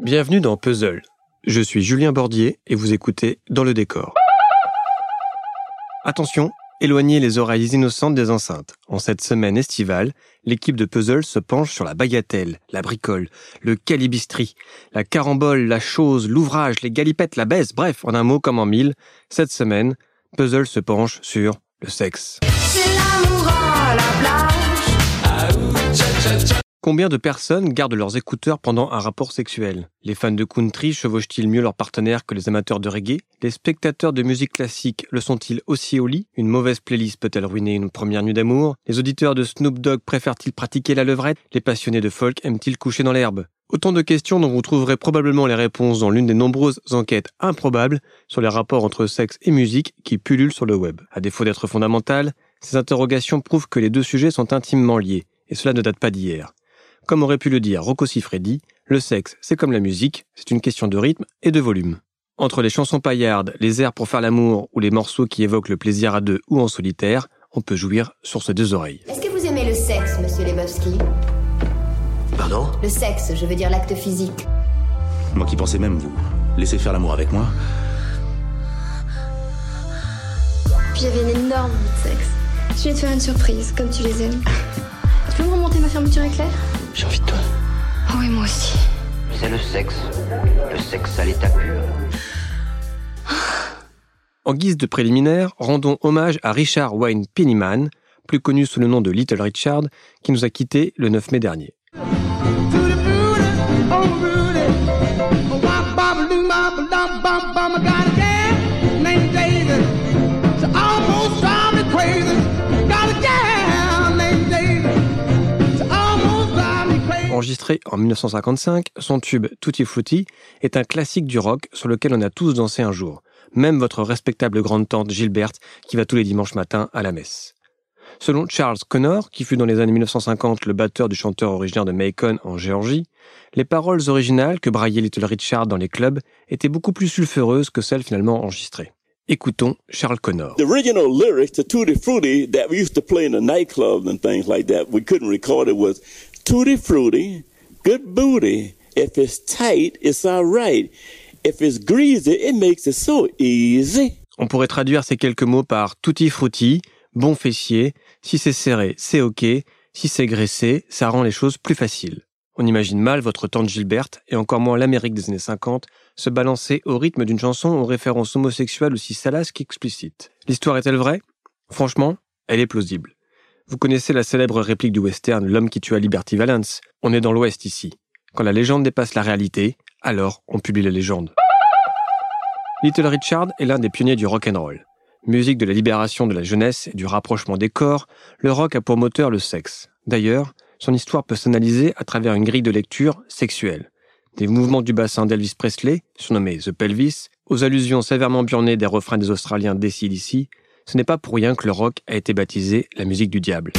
Bienvenue dans Puzzle. Je suis Julien Bordier et vous écoutez Dans le décor. Attention, éloignez les oreilles innocentes des enceintes. En cette semaine estivale, l'équipe de Puzzle se penche sur la bagatelle, la bricole, le calibistri, la carambole, la chose, l'ouvrage, les galipettes, la baisse, bref, en un mot comme en mille, cette semaine, Puzzle se penche sur le sexe. Combien de personnes gardent leurs écouteurs pendant un rapport sexuel? Les fans de country chevauchent-ils mieux leurs partenaires que les amateurs de reggae? Les spectateurs de musique classique le sont-ils aussi au lit? Une mauvaise playlist peut-elle ruiner une première nuit d'amour? Les auditeurs de Snoop Dogg préfèrent-ils pratiquer la levrette? Les passionnés de folk aiment-ils coucher dans l'herbe? Autant de questions dont vous trouverez probablement les réponses dans l'une des nombreuses enquêtes improbables sur les rapports entre sexe et musique qui pullulent sur le web. À défaut d'être fondamentales, ces interrogations prouvent que les deux sujets sont intimement liés, et cela ne date pas d'hier. Comme aurait pu le dire Rocco Siffredi, le sexe, c'est comme la musique, c'est une question de rythme et de volume. Entre les chansons paillardes, les airs pour faire l'amour ou les morceaux qui évoquent le plaisir à deux ou en solitaire, on peut jouir sur ces deux oreilles. Est-ce que vous aimez le sexe, monsieur Lebowski? Pardon? Le sexe, je veux dire l'acte physique. Moi qui pensais même vous laisser faire l'amour avec moi. Puis j'avais une énorme envie de sexe. Je vais te faire une surprise, comme tu les aimes. tu peux me remonter ma fermeture éclair? J'ai envie de toi. Oh oui, moi aussi. C'est le sexe. Le sexe à l'état pur. En guise de préliminaire, rendons hommage à Richard Wayne Pennyman, plus connu sous le nom de Little Richard, qui nous a quittés le 9 mai dernier. Enregistré en 1955, son tube Tutti Frutti est un classique du rock sur lequel on a tous dansé un jour, même votre respectable grande-tante Gilberte qui va tous les dimanches matins à la messe. Selon Charles Connor, qui fut dans les années 1950 le batteur du chanteur originaire de Macon en Géorgie, les paroles originales que braillait Little Richard dans les clubs étaient beaucoup plus sulfureuses que celles finalement enregistrées. Écoutons Charles Connor. Tutti Frutti, good booty. If it's tight, it's alright. If it's greasy, it makes it so easy. On pourrait traduire ces quelques mots par tutti frutti, bon fessier, si c'est serré, c'est ok, si c'est graissé, ça rend les choses plus faciles. On imagine mal votre tante Gilberte, et encore moins l'Amérique des années 50, se balancer au rythme d'une chanson aux références homosexuelles aussi salaces qu'explicites. L'histoire est-elle vraie? Franchement, elle est plausible. Vous connaissez la célèbre réplique du western L'homme qui tua Liberty Valance On est dans l'Ouest ici. Quand la légende dépasse la réalité, alors on publie la légende. Little Richard est l'un des pionniers du rock and roll. Musique de la libération de la jeunesse et du rapprochement des corps, le rock a pour moteur le sexe. D'ailleurs, son histoire peut s'analyser à travers une grille de lecture sexuelle. Des mouvements du bassin d'Elvis Presley, surnommé The Pelvis, aux allusions sévèrement burnées des refrains des Australiens d'ici, ce n'est pas pour rien que le rock a été baptisé la musique du diable.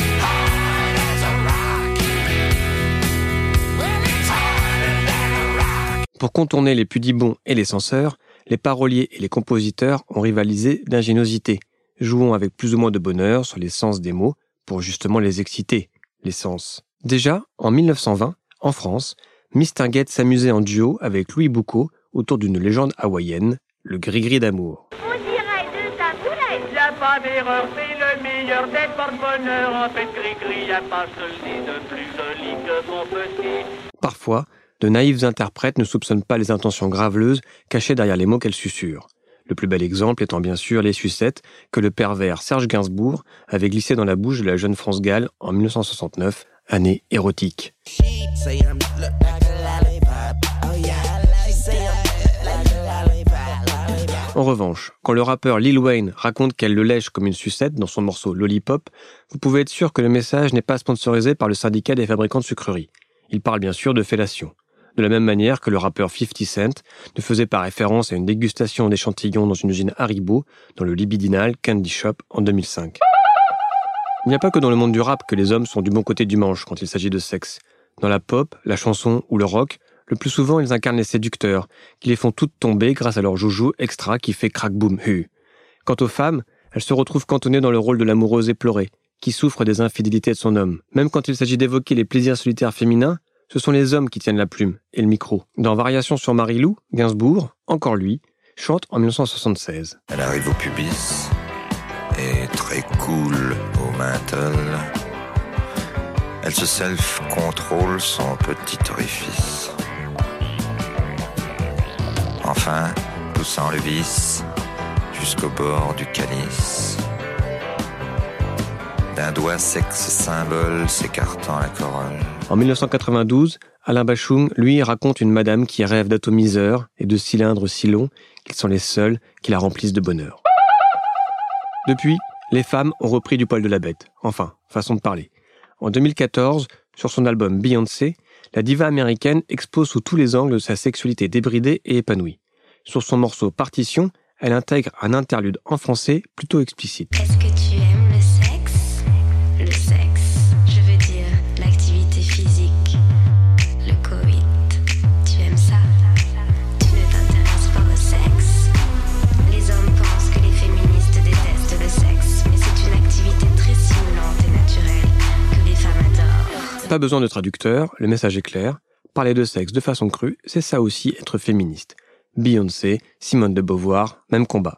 Pour contourner les pudibons et les censeurs, les paroliers et les compositeurs ont rivalisé d'ingéniosité, jouant avec plus ou moins de bonheur sur les sens des mots pour justement les exciter, les sens. Déjà, en 1920, en France, Mistinguett s'amusait en duo avec Louis Boucault autour d'une légende hawaïenne, le gris-gris d'amour. Pas d'erreur, c'est le meilleur des porte-bonheur. En fait, gris-gris, y'a pas celui de plus joli que mon petit. Parfois, de naïfs interprètes ne soupçonnent pas les intentions graveleuses cachées derrière les mots qu'elles susurrent. Le plus bel exemple étant bien sûr les sucettes que le pervers Serge Gainsbourg avait glissé dans la bouche de la jeune France Gall en 1969, année érotique. En revanche, quand le rappeur Lil Wayne raconte qu'elle le lèche comme une sucette dans son morceau Lollipop, vous pouvez être sûr que le message n'est pas sponsorisé par le syndicat des fabricants de sucreries. Il parle bien sûr de fellation. De la même manière que le rappeur 50 Cent ne faisait pas référence à une dégustation d'échantillons dans une usine Haribo dans le libidinal Candy Shop en 2005. Il n'y a pas que dans le monde du rap que les hommes sont du bon côté du manche quand il s'agit de sexe. Dans la pop, la chanson ou le rock, le plus souvent ils incarnent les séducteurs, qui les font toutes tomber grâce à leur joujou extra qui fait crack boom hu. Quant aux femmes, elles se retrouvent cantonnées dans le rôle de l'amoureuse éplorée, qui souffre des infidélités de son homme. Même quand il s'agit d'évoquer les plaisirs solitaires féminins, ce sont les hommes qui tiennent la plume et le micro. Dans Variation sur Marie-Lou, Gainsbourg, encore lui, chante en 1976. Elle arrive au pubis et très cool au menthol. Elle se self-contrôle son petit orifice. Poussant le vis jusqu'au bord du calice. D'un doigt symbole s'écartant la. En 1992, Alain Bachung, lui, raconte une madame qui rêve d'atomiseurs et de cylindres si longs qu'ils sont les seuls qui la remplissent de bonheur. Depuis, les femmes ont repris du poil de la bête. Enfin, façon de parler. En 2014, sur son album Beyoncé, la diva américaine expose sous tous les angles sa sexualité débridée et épanouie. Sur son morceau Partition, elle intègre un interlude en français plutôt explicite. Est-ce que tu aimes le sexe? Le sexe, je veux dire l'activité physique, le coït. Tu aimes ça? Tu ne t'intéresses pas au sexe? Les hommes pensent que les féministes détestent le sexe, mais c'est une activité très stimulante et naturelle que les femmes adorent. Pas besoin de traducteur, le message est clair. Parler de sexe de façon crue, c'est ça aussi être féministe. Beyoncé, Simone de Beauvoir, même combat.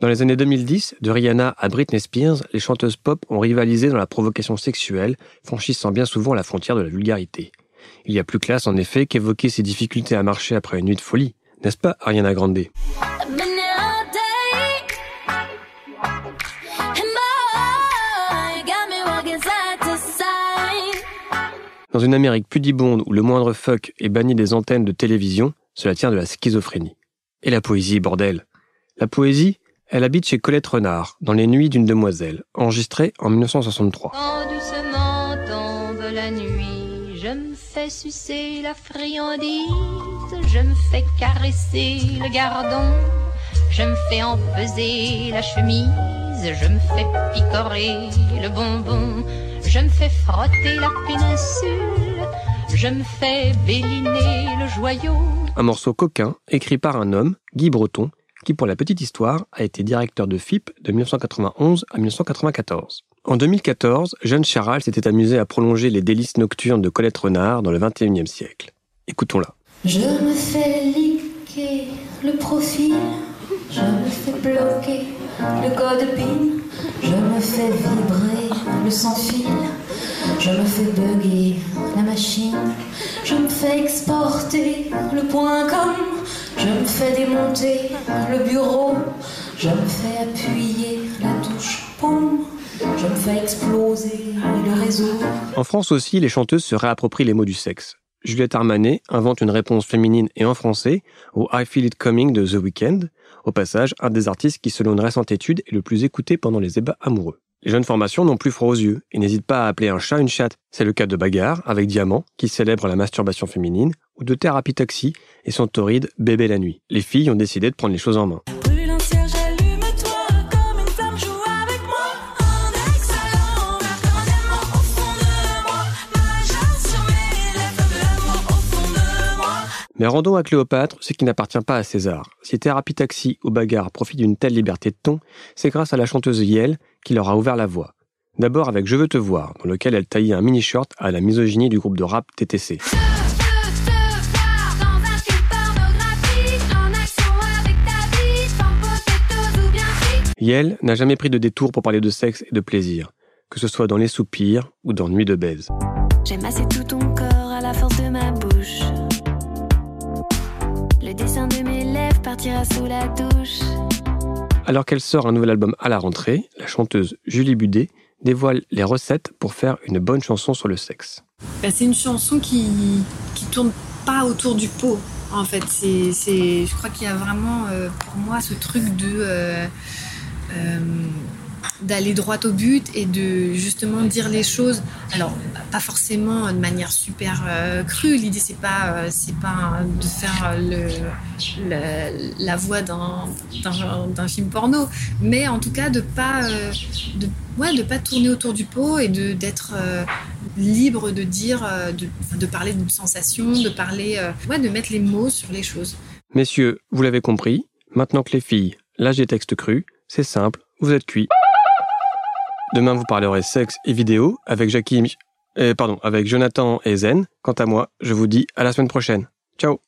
Dans les années 2010, de Rihanna à Britney Spears, les chanteuses pop ont rivalisé dans la provocation sexuelle, franchissant bien souvent la frontière de la vulgarité. Il y a plus classe en effet qu'évoquer ses difficultés à marcher après une nuit de folie, n'est-ce pas Ariana Grande? Dans une Amérique pudibonde où le moindre fuck est banni des antennes de télévision, cela tient de la schizophrénie. Et la poésie, bordel? La poésie, elle habite chez Colette Renard, dans Les Nuits d'une demoiselle, enregistrée en 1963. Quand doucement tombe la nuit, je me fais sucer la friandise, je me fais caresser le gardon, je me fais empeser la chemise, je me fais picorer le bonbon, je me fais frotter la péninsule, je me fais béliner le joyau. Un morceau coquin, écrit par un homme, Guy Breton, qui pour la petite histoire a été directeur de FIP de 1991 à 1994. En 2014, Jeanne Charal s'était amusée à prolonger les délices nocturnes de Colette Renard dans le XXIe siècle. Écoutons-la. Je me fais liquer le profil, je me fais bloquer le code PIN, je me fais vibrer le sans-fil, je me fais bugger la machine, je me fais exporter je me fais démonter le bureau, je me fais appuyer la touche je me fais exploser le réseau. En France aussi, les chanteuses se réapproprient les mots du sexe. Juliette Armanet invente une réponse féminine et en français au I Feel It Coming de The Weeknd, au passage un des artistes qui selon une récente étude est le plus écouté pendant les ébats amoureux. Les jeunes formations n'ont plus froid aux yeux et n'hésitent pas à appeler un chat une chatte. C'est le cas de Bagarre avec Diamant qui célèbre la masturbation féminine ou de Thérapie Taxi et son torride Bébé la nuit. Les filles ont décidé de prendre les choses en main. Mais rendons à Cléopâtre ce qui n'appartient pas à César. Si Thérapie Taxi ou Bagarre profitent d'une telle liberté de ton, c'est grâce à la chanteuse Yel qui leur a ouvert la voie. D'abord avec Je veux te voir, dans lequel elle taillait un mini-shirt à la misogynie du groupe de rap TTC. Yel n'a jamais pris de détour pour parler de sexe et de plaisir, que ce soit dans Les Soupirs ou dans Nuit de baise. J'aime assez tout ton corps à la force de ma bouche. Le dessin de mes lèvres partira sous la douche. Alors qu'elle sort un nouvel album à la rentrée, la chanteuse Julie Budet dévoile les recettes pour faire une bonne chanson sur le sexe. Bah, c'est une chanson qui qui tourne pas autour du pot. En fait, c'est c'est je crois qu'il y a vraiment euh, pour moi ce truc de euh, d'aller droit au but et de justement dire les choses. Alors, pas forcément de manière super euh, crue. L'idée, c'est pas, euh, pas de faire le, la voix d'un, film porno, mais en tout cas de pas, euh, de, ouais, de pas tourner autour du pot et de d'être euh, libre de dire, euh, de, de parler d'une sensation, de parler, euh, ouais, de mettre les mots sur les choses. Messieurs, vous l'avez compris, maintenant que les filles lâchent des textes crus, c'est simple, vous êtes cuits. Demain, vous parlerez sexe et vidéo avec Jackie, euh, pardon, avec Jonathan et Zen. Quant à moi, je vous dis à la semaine prochaine. Ciao